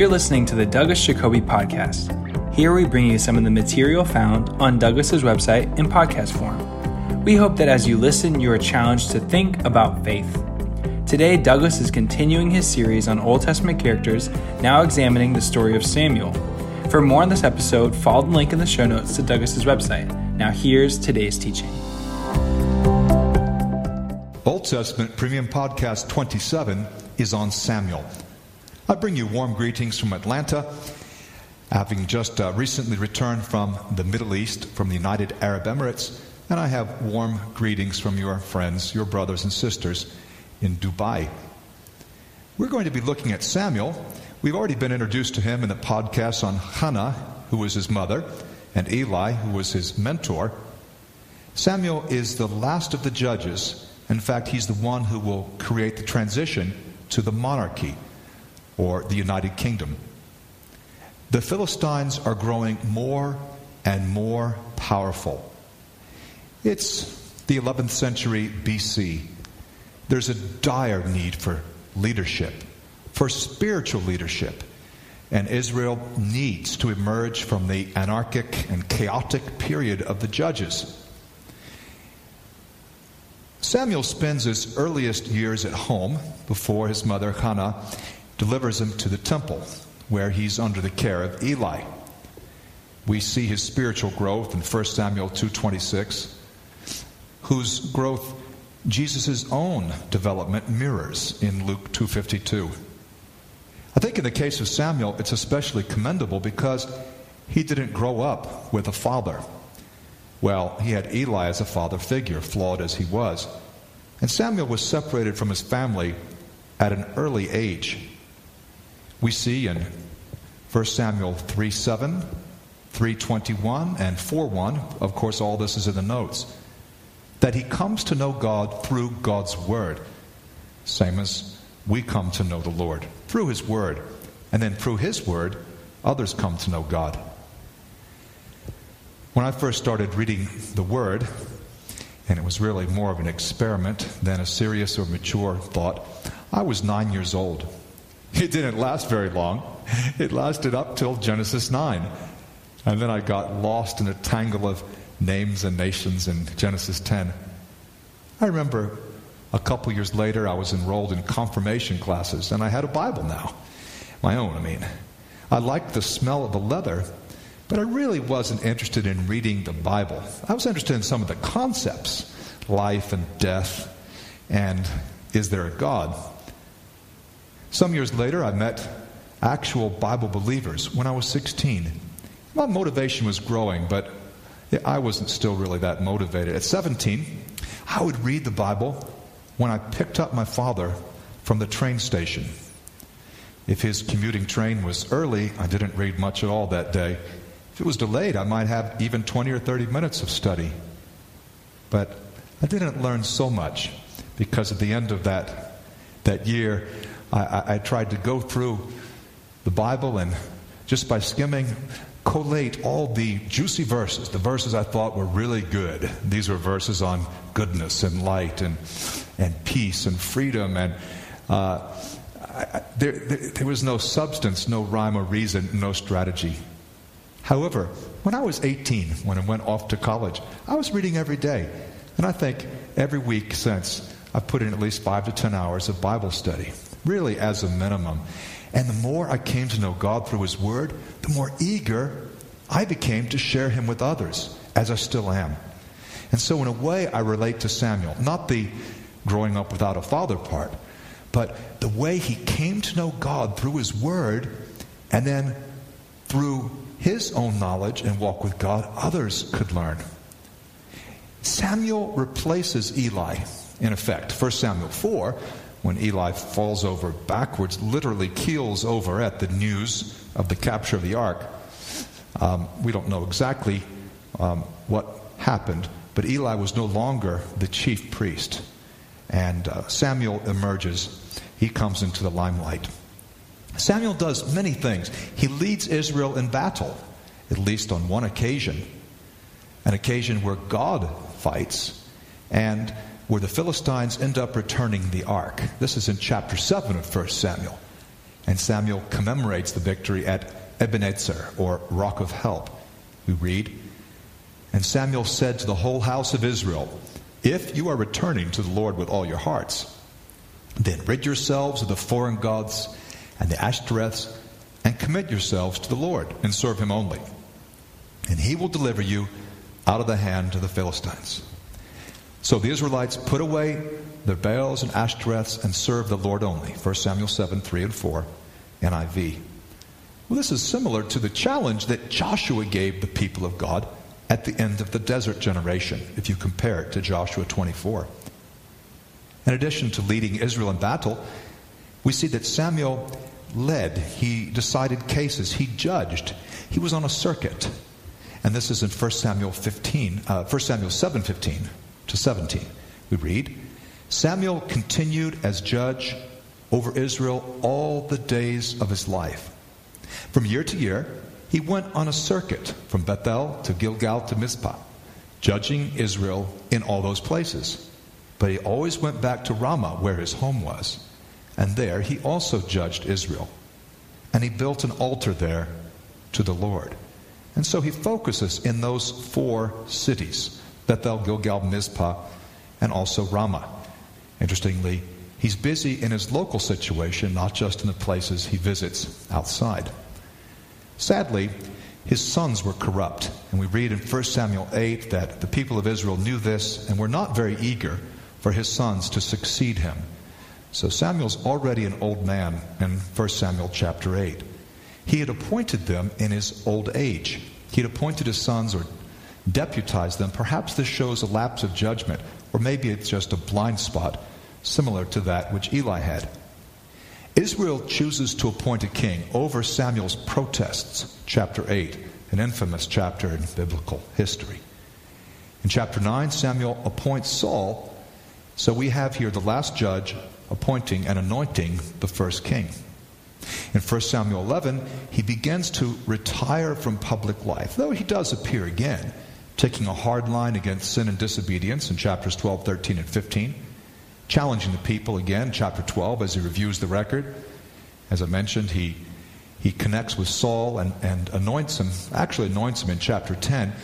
You're listening to the Douglas Jacoby Podcast. Here we bring you some of the material found on Douglas's website in podcast form. We hope that as you listen, you are challenged to think about faith. Today, Douglas is continuing his series on Old Testament characters, now examining the story of Samuel. For more on this episode, follow the link in the show notes to Douglas's website. Now, here's today's teaching. Old Testament Premium Podcast 27 is on Samuel. I bring you warm greetings from Atlanta, having just uh, recently returned from the Middle East, from the United Arab Emirates, and I have warm greetings from your friends, your brothers and sisters in Dubai. We're going to be looking at Samuel. We've already been introduced to him in the podcast on Hannah, who was his mother, and Eli, who was his mentor. Samuel is the last of the judges. In fact, he's the one who will create the transition to the monarchy or the United Kingdom. The Philistines are growing more and more powerful. It's the 11th century BC. There's a dire need for leadership, for spiritual leadership. And Israel needs to emerge from the anarchic and chaotic period of the judges. Samuel spends his earliest years at home before his mother Hannah delivers him to the temple, where he's under the care of Eli. We see his spiritual growth in 1 Samuel 2:26, whose growth Jesus' own development mirrors in Luke 2:52. I think in the case of Samuel, it's especially commendable because he didn't grow up with a father. Well, he had Eli as a father figure, flawed as he was. And Samuel was separated from his family at an early age. We see in 1 Samuel 3 7, 321, and 4 1, of course, all this is in the notes, that he comes to know God through God's Word. Same as we come to know the Lord through His Word. And then through His Word, others come to know God. When I first started reading the Word, and it was really more of an experiment than a serious or mature thought, I was nine years old. It didn't last very long. It lasted up till Genesis 9. And then I got lost in a tangle of names and nations in Genesis 10. I remember a couple years later, I was enrolled in confirmation classes, and I had a Bible now. My own, I mean. I liked the smell of the leather, but I really wasn't interested in reading the Bible. I was interested in some of the concepts life and death, and is there a God? Some years later, I met actual Bible believers when I was 16. My motivation was growing, but I wasn't still really that motivated. At 17, I would read the Bible when I picked up my father from the train station. If his commuting train was early, I didn't read much at all that day. If it was delayed, I might have even 20 or 30 minutes of study. But I didn't learn so much because at the end of that, that year, I, I, I tried to go through the Bible and just by skimming, collate all the juicy verses, the verses I thought were really good. These were verses on goodness and light and, and peace and freedom. And uh, I, there, there, there was no substance, no rhyme or reason, no strategy. However, when I was 18, when I went off to college, I was reading every day. And I think every week since, I've put in at least five to ten hours of Bible study really as a minimum. And the more I came to know God through His Word, the more eager I became to share Him with others, as I still am. And so, in a way, I relate to Samuel, not the growing up without a father part, but the way he came to know God through His Word, and then through his own knowledge and walk with God, others could learn. Samuel replaces Eli, in effect. 1 Samuel 4 when Eli falls over backwards, literally keels over at the news of the capture of the ark. Um, we don't know exactly um, what happened, but Eli was no longer the chief priest. And uh, Samuel emerges. He comes into the limelight. Samuel does many things. He leads Israel in battle, at least on one occasion, an occasion where God fights. And where the Philistines end up returning the ark. This is in chapter 7 of 1 Samuel. And Samuel commemorates the victory at Ebenezer, or Rock of Help. We read, And Samuel said to the whole house of Israel, If you are returning to the Lord with all your hearts, then rid yourselves of the foreign gods and the Ashtoreths, and commit yourselves to the Lord, and serve him only. And he will deliver you out of the hand of the Philistines. So the Israelites put away their Baals and Ashtoreths and served the Lord only. 1 Samuel 7, 3 and 4, NIV. Well, this is similar to the challenge that Joshua gave the people of God at the end of the desert generation, if you compare it to Joshua 24. In addition to leading Israel in battle, we see that Samuel led, he decided cases, he judged, he was on a circuit. And this is in 1 Samuel 15, uh, 1 Samuel 7 15 to 17. We read, Samuel continued as judge over Israel all the days of his life. From year to year, he went on a circuit from Bethel to Gilgal to Mizpah, judging Israel in all those places. But he always went back to Ramah, where his home was. And there he also judged Israel. And he built an altar there to the Lord. And so he focuses in those four cities Bethel, Gilgal, Mizpah, and also Ramah. Interestingly, he's busy in his local situation, not just in the places he visits outside. Sadly, his sons were corrupt. And we read in 1 Samuel 8 that the people of Israel knew this and were not very eager for his sons to succeed him. So Samuel's already an old man in 1 Samuel chapter 8. He had appointed them in his old age. He had appointed his sons or deputized them. Perhaps this shows a lapse of judgment, or maybe it's just a blind spot, similar to that which Eli had. Israel chooses to appoint a king over Samuel's protests, chapter 8, an infamous chapter in biblical history. In chapter 9, Samuel appoints Saul so we have here the last judge appointing and anointing the first king. In 1 Samuel 11, he begins to retire from public life, though he does appear again, taking a hard line against sin and disobedience in chapters 12, 13, and 15, challenging the people again, chapter 12, as he reviews the record. As I mentioned, he, he connects with Saul and, and anoints him, actually anoints him in chapter 10,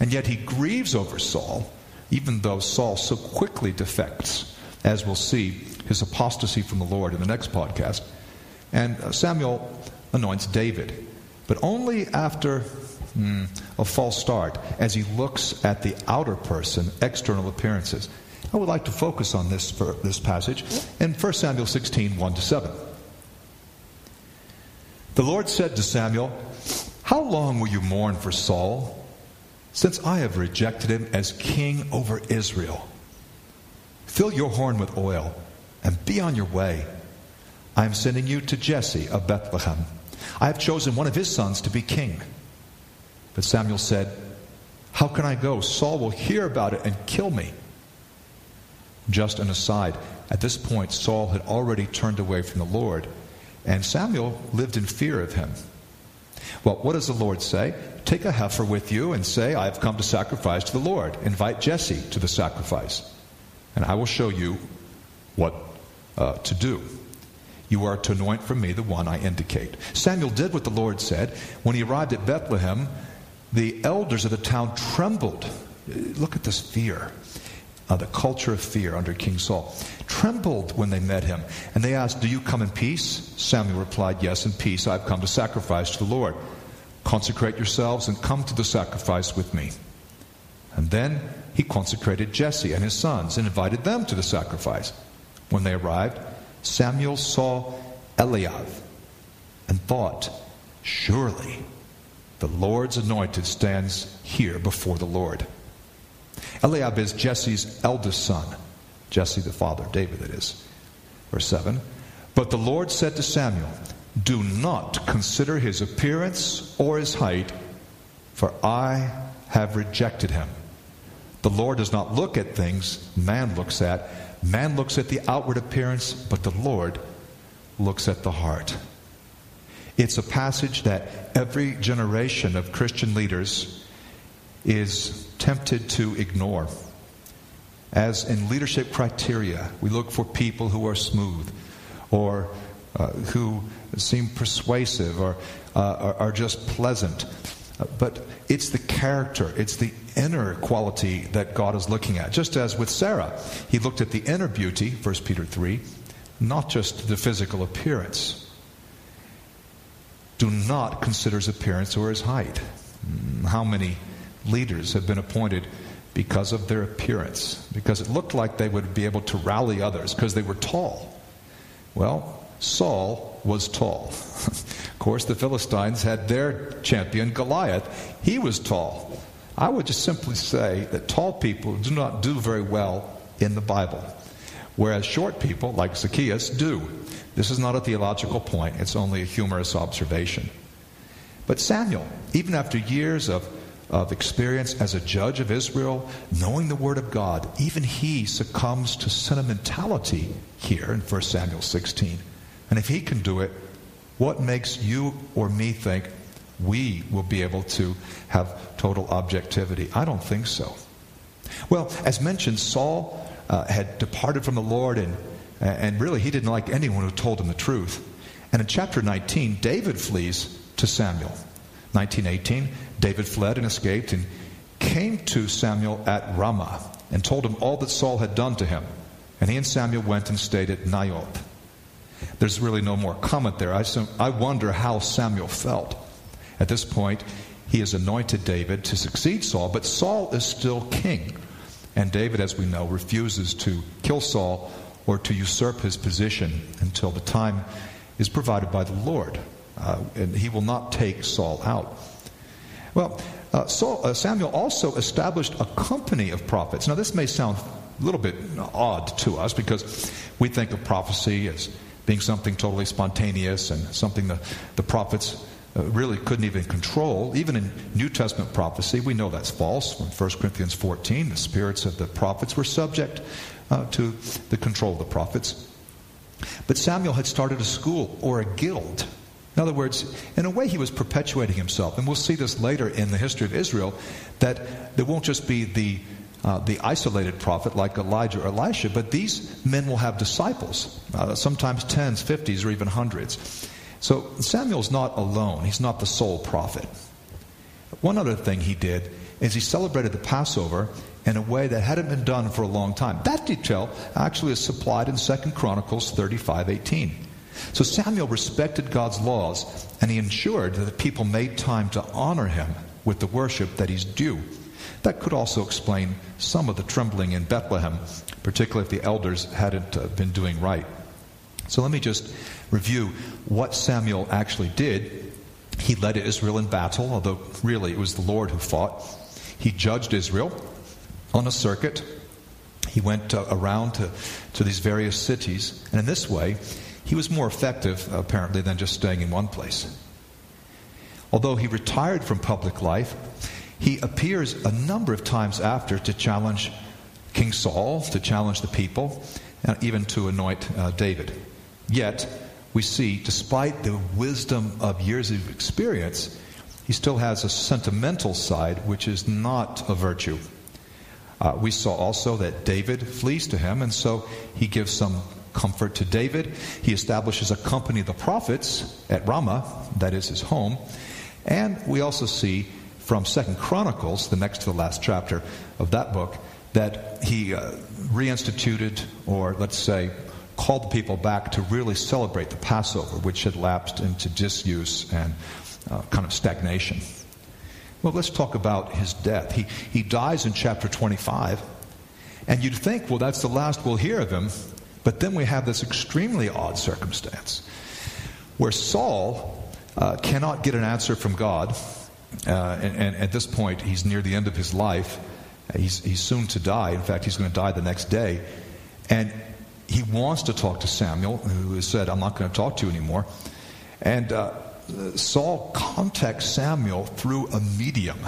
and yet he grieves over Saul even though Saul so quickly defects, as we'll see his apostasy from the Lord in the next podcast. And uh, Samuel anoints David, but only after mm, a false start, as he looks at the outer person, external appearances. I would like to focus on this this passage in 1 Samuel 16, 1 to 7. The Lord said to Samuel, How long will you mourn for Saul? since I have rejected him as king over Israel. Fill your horn with oil and be on your way. I am sending you to Jesse of Bethlehem. I have chosen one of his sons to be king. But Samuel said, How can I go? Saul will hear about it and kill me. Just an aside, at this point, Saul had already turned away from the Lord, and Samuel lived in fear of him. Well, what does the Lord say? Take a heifer with you and say, I have come to sacrifice to the Lord. Invite Jesse to the sacrifice, and I will show you what uh, to do. You are to anoint for me the one I indicate. Samuel did what the Lord said. When he arrived at Bethlehem, the elders of the town trembled. Look at this fear. Uh, the culture of fear under King Saul, trembled when they met him. And they asked, Do you come in peace? Samuel replied, Yes, in peace. I've come to sacrifice to the Lord. Consecrate yourselves and come to the sacrifice with me. And then he consecrated Jesse and his sons and invited them to the sacrifice. When they arrived, Samuel saw Eliab and thought, Surely the Lord's anointed stands here before the Lord. Eliab is Jesse's eldest son, Jesse the father, David, that is. Verse 7 But the Lord said to Samuel, do not consider his appearance or his height, for I have rejected him. The Lord does not look at things man looks at. Man looks at the outward appearance, but the Lord looks at the heart. It's a passage that every generation of Christian leaders is tempted to ignore. As in leadership criteria, we look for people who are smooth or uh, who seem persuasive or uh, are, are, just pleasant. But it's the character, it's the inner quality that God is looking at. Just as with Sarah, he looked at the inner beauty, 1 Peter 3, not just the physical appearance. Do not consider his appearance or his height. Hmm, how many leaders have been appointed because of their appearance? Because it looked like they would be able to rally others because they were tall. Well, Saul was tall. of course, the Philistines had their champion, Goliath. He was tall. I would just simply say that tall people do not do very well in the Bible, whereas short people, like Zacchaeus, do. This is not a theological point, it's only a humorous observation. But Samuel, even after years of, of experience as a judge of Israel, knowing the Word of God, even he succumbs to sentimentality here in 1 Samuel 16. And if he can do it, what makes you or me think we will be able to have total objectivity? I don't think so. Well, as mentioned, Saul uh, had departed from the Lord, and, and really he didn't like anyone who told him the truth. And in chapter 19, David flees to Samuel. 1918, David fled and escaped and came to Samuel at Ramah and told him all that Saul had done to him. And he and Samuel went and stayed at Naioth. There's really no more comment there. I, I wonder how Samuel felt. At this point, he has anointed David to succeed Saul, but Saul is still king. And David, as we know, refuses to kill Saul or to usurp his position until the time is provided by the Lord. Uh, and he will not take Saul out. Well, uh, Saul, uh, Samuel also established a company of prophets. Now, this may sound a little bit odd to us because we think of prophecy as being something totally spontaneous and something the, the prophets really couldn't even control. Even in New Testament prophecy, we know that's false. In 1 Corinthians 14, the spirits of the prophets were subject uh, to the control of the prophets. But Samuel had started a school or a guild. In other words, in a way, he was perpetuating himself. And we'll see this later in the history of Israel that there won't just be the uh, the isolated prophet like Elijah or Elisha, but these men will have disciples, uh, sometimes tens, fifties, or even hundreds. So Samuel's not alone. He's not the sole prophet. One other thing he did is he celebrated the Passover in a way that hadn't been done for a long time. That detail actually is supplied in 2 Chronicles 35:18. So Samuel respected God's laws and he ensured that the people made time to honor him with the worship that he's due. That could also explain some of the trembling in Bethlehem, particularly if the elders hadn't uh, been doing right. So let me just review what Samuel actually did. He led Israel in battle, although really it was the Lord who fought. He judged Israel on a circuit. He went uh, around to, to these various cities, and in this way, he was more effective, apparently, than just staying in one place. Although he retired from public life, he appears a number of times after to challenge King Saul, to challenge the people, and even to anoint uh, David. Yet, we see, despite the wisdom of years of experience, he still has a sentimental side, which is not a virtue. Uh, we saw also that David flees to him, and so he gives some comfort to David. He establishes a company of the prophets at Ramah, that is his home. And we also see from Second Chronicles, the next to the last chapter of that book, that he uh, reinstituted, or let's say, called the people back to really celebrate the Passover, which had lapsed into disuse and uh, kind of stagnation. Well, let's talk about his death. He, he dies in chapter 25, and you'd think, well, that's the last we'll hear of him. But then we have this extremely odd circumstance where Saul uh, cannot get an answer from God uh, and, and, at this point, he's near the end of his life. He's, he's soon to die. In fact, he's going to die the next day. And he wants to talk to Samuel, who has said, I'm not going to talk to you anymore. And uh, Saul contacts Samuel through a medium.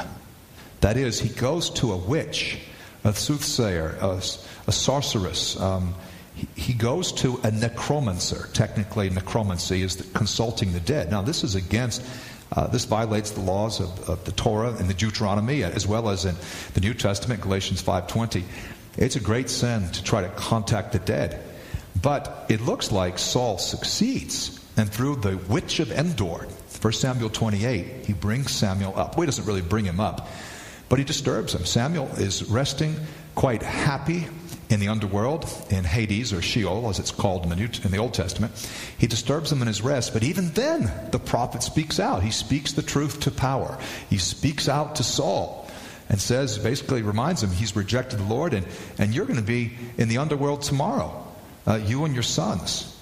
That is, he goes to a witch, a soothsayer, a, a sorceress. Um, he, he goes to a necromancer. Technically, necromancy is the, consulting the dead. Now, this is against uh, this violates the laws of, of, the Torah and the Deuteronomy, as well as in the New Testament, Galatians 5.20. It's a great sin to try to contact the dead. But it looks like Saul succeeds. And through the witch of Endor, 1 Samuel 28, he brings Samuel up. Well, he doesn't really bring him up, but he disturbs him. Samuel is resting quite happy in the underworld, in Hades or Sheol, as it's called in the, New, in the Old Testament. He disturbs him in his rest, but even then, the prophet speaks out. He speaks the truth to power. He speaks out to Saul and says, basically reminds him he's rejected the Lord, and, and you're going to be in the underworld tomorrow, uh, you and your sons.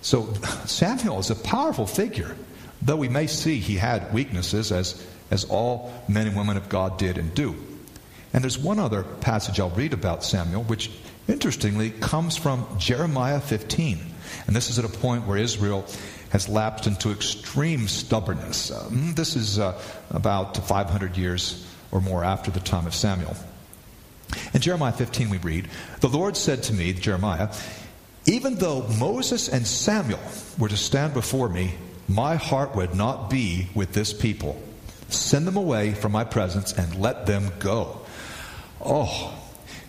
So Samuel is a powerful figure, though we may see he had weaknesses, as, as all men and women of God did and do. And there's one other passage I'll read about Samuel, which interestingly comes from Jeremiah 15. And this is at a point where Israel has lapsed into extreme stubbornness. Um, this is uh, about 500 years or more after the time of Samuel. In Jeremiah 15, we read, The Lord said to me, Jeremiah, even though Moses and Samuel were to stand before me, my heart would not be with this people. Send them away from my presence and let them go. Oh,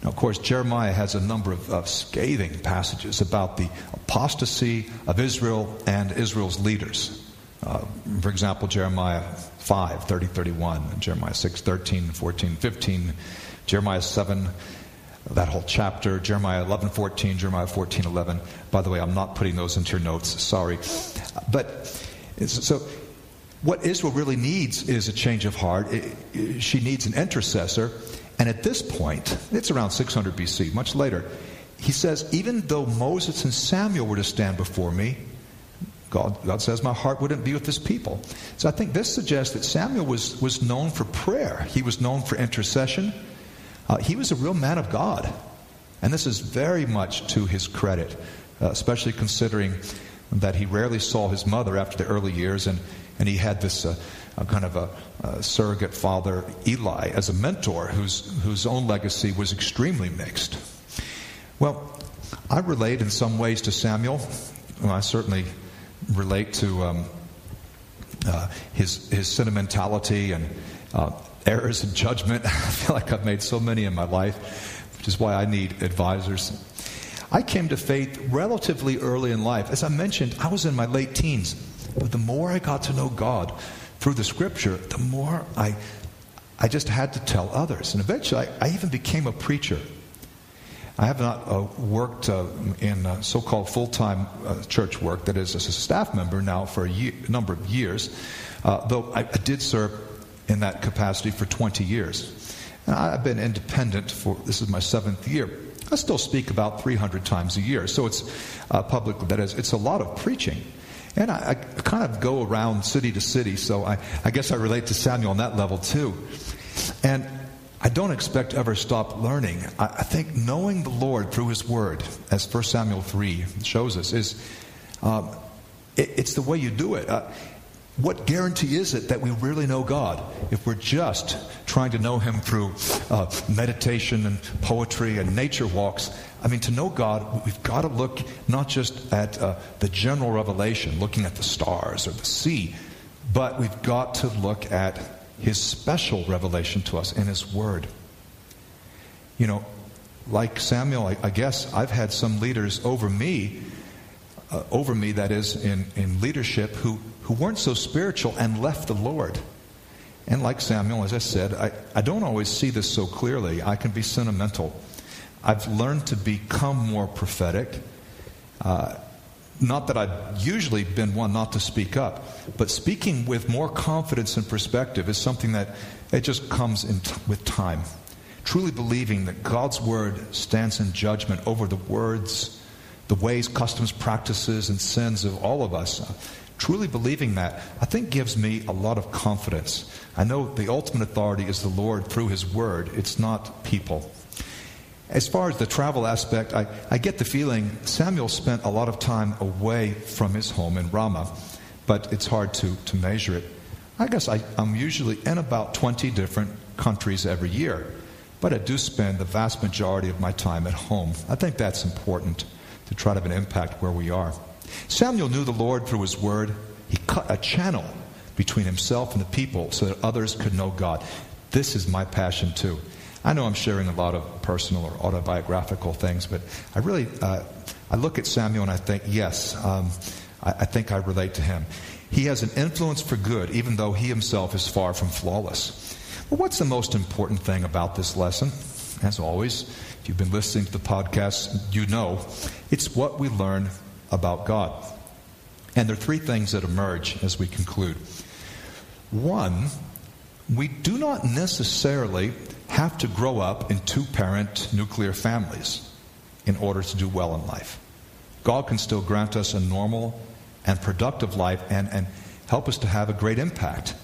now, of course, Jeremiah has a number of, of, scathing passages about the apostasy of Israel and Israel's leaders. Uh, for example, Jeremiah 5, 30, 31, Jeremiah 6, 13, 14, 15, Jeremiah 7, that whole chapter, Jeremiah 11, 14, Jeremiah 14, 11. By the way, I'm not putting those into your notes, sorry. But so what Israel really needs is a change of heart. It, it, she needs an intercessor. And at this point, it's around 600 BC, much later, he says, Even though Moses and Samuel were to stand before me, God, God says, My heart wouldn't be with this people. So I think this suggests that Samuel was, was known for prayer, he was known for intercession. Uh, he was a real man of God. And this is very much to his credit, uh, especially considering that he rarely saw his mother after the early years, and, and he had this uh, kind of a, a, surrogate father, Eli, as a mentor whose, whose own legacy was extremely mixed. Well, I relate in some ways to Samuel. Well, I certainly relate to um, uh, his, his sentimentality and uh, errors in judgment. I feel like I've made so many in my life, which is why I need advisors. I came to faith relatively early in life. As I mentioned, I was in my late teens. But the more I got to know God through the scripture, the more I, I just had to tell others. And eventually, I, I even became a preacher. I have not uh, worked uh, in uh, so called full time uh, church work, that is, as a staff member now for a year, number of years, uh, though I, I did serve in that capacity for 20 years. And I've been independent for this is my seventh year. I still speak about 300 times a year, so it's uh, public. That is, it's a lot of preaching. And I, I, kind of go around city to city, so I, I guess I relate to Samuel on that level too. And I don't expect to ever stop learning. I, I think knowing the Lord through His Word, as 1 Samuel 3 shows us, is um, it, it's the way you do it. Uh, what guarantee is it that we really know God if we're just trying to know Him through uh, meditation and poetry and nature walks? I mean, to know God, we've got to look not just at uh, the general revelation, looking at the stars or the sea, but we've got to look at His special revelation to us in His Word. You know, like Samuel, I, I guess I've had some leaders over me, uh, over me, that is, in, in leadership, who who weren't so spiritual and left the Lord. And like Samuel, as I said, I, I don't always see this so clearly. I can be sentimental. I've learned to become more prophetic. Uh, not that I've usually been one not to speak up, but speaking with more confidence and perspective is something that it just comes in t- with time. Truly believing that God's word stands in judgment over the words, the ways, customs, practices, and sins of all of us Truly believing that, I think, gives me a lot of confidence. I know the ultimate authority is the Lord through His Word, it's not people. As far as the travel aspect, I, I get the feeling Samuel spent a lot of time away from his home in Ramah, but it's hard to, to measure it. I guess I, I'm usually in about 20 different countries every year, but I do spend the vast majority of my time at home. I think that's important to try to have an impact where we are. Samuel knew the Lord through his word. He cut a channel between himself and the people so that others could know God. This is my passion too. I know I'm sharing a lot of personal or autobiographical things, but I really, uh, I look at Samuel and I think, yes, um, I, I think I relate to him. He has an influence for good, even though he himself is far from flawless. But what's the most important thing about this lesson? As always, if you've been listening to the podcast, you know it's what we learn about God. And there are three things that emerge as we conclude. One, we do not necessarily have to grow up in two parent nuclear families in order to do well in life. God can still grant us a normal and productive life and, and help us to have a great impact,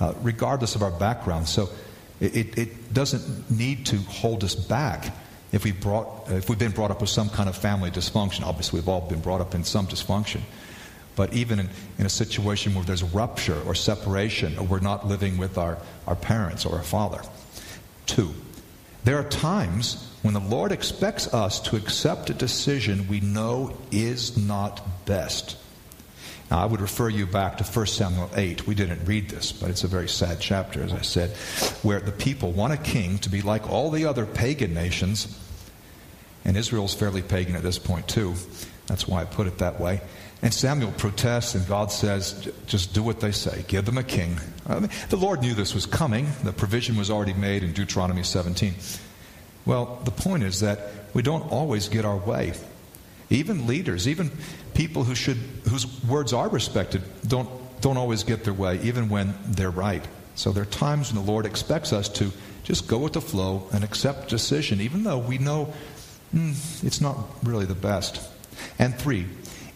uh, regardless of our background. So it, it doesn't need to hold us back if, we brought, uh, if we've been brought up with some kind of family dysfunction. Obviously, we've all been brought up in some dysfunction. But even in, in a situation where there's rupture or separation, or we're not living with our, our parents or our father. Two, there are times when the Lord expects us to accept a decision we know is not best. Now, I would refer you back to 1 Samuel 8. We didn't read this, but it's a very sad chapter, as I said, where the people want a king to be like all the other pagan nations. And Israel's fairly pagan at this point, too. That's why I put it that way. And Samuel protests, and God says, just do what they say. Give them a king. I mean, the Lord knew this was coming. The provision was already made in Deuteronomy 17. Well, the point is that we don't always get our way. Even leaders, even people who should, whose words are respected, don't, don't always get their way, even when they're right. So there are times when the Lord expects us to just go with the flow and accept decision, even though we know mm, it's not really the best. And three,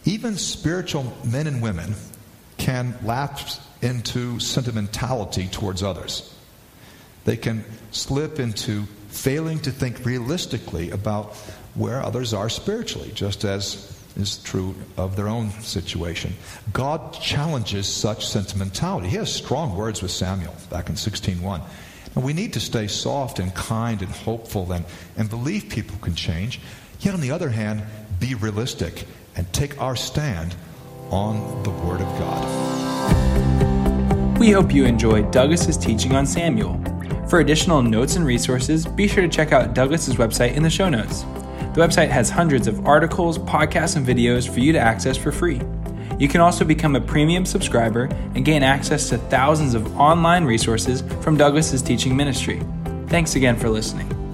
even spiritual men and women can lapse into sentimentality towards others. They can slip into failing to think realistically about where others are spiritually, just as is true of their own situation. God challenges such sentimentality. He has strong words with Samuel back in 16:1. And we need to stay soft and kind and hopeful and, and believe people can change. Yet on the other hand, be realistic and take our stand on the Word of God. We hope you enjoyed Douglas's teaching on Samuel. For additional notes and resources, be sure to check out Douglas's website in the show notes. The website has hundreds of articles, podcasts, and videos for you to access for free. You can also become a premium subscriber and gain access to thousands of online resources from Douglas's teaching ministry. Thanks again for listening.